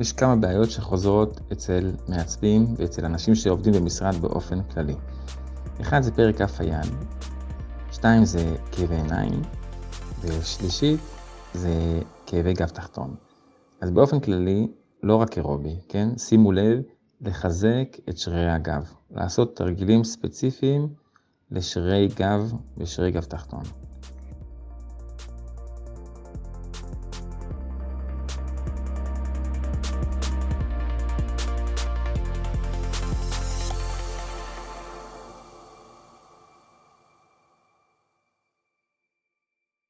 יש כמה בעיות שחוזרות אצל מעצבים ואצל אנשים שעובדים במשרד באופן כללי. אחד זה פרק כף היד, שתיים זה כאבי עיניים, ושלישית זה כאבי גב תחתון. אז באופן כללי, לא רק אירובי, כן? שימו לב לחזק את שרירי הגב, לעשות תרגילים ספציפיים לשרירי גב ושרירי גב תחתון.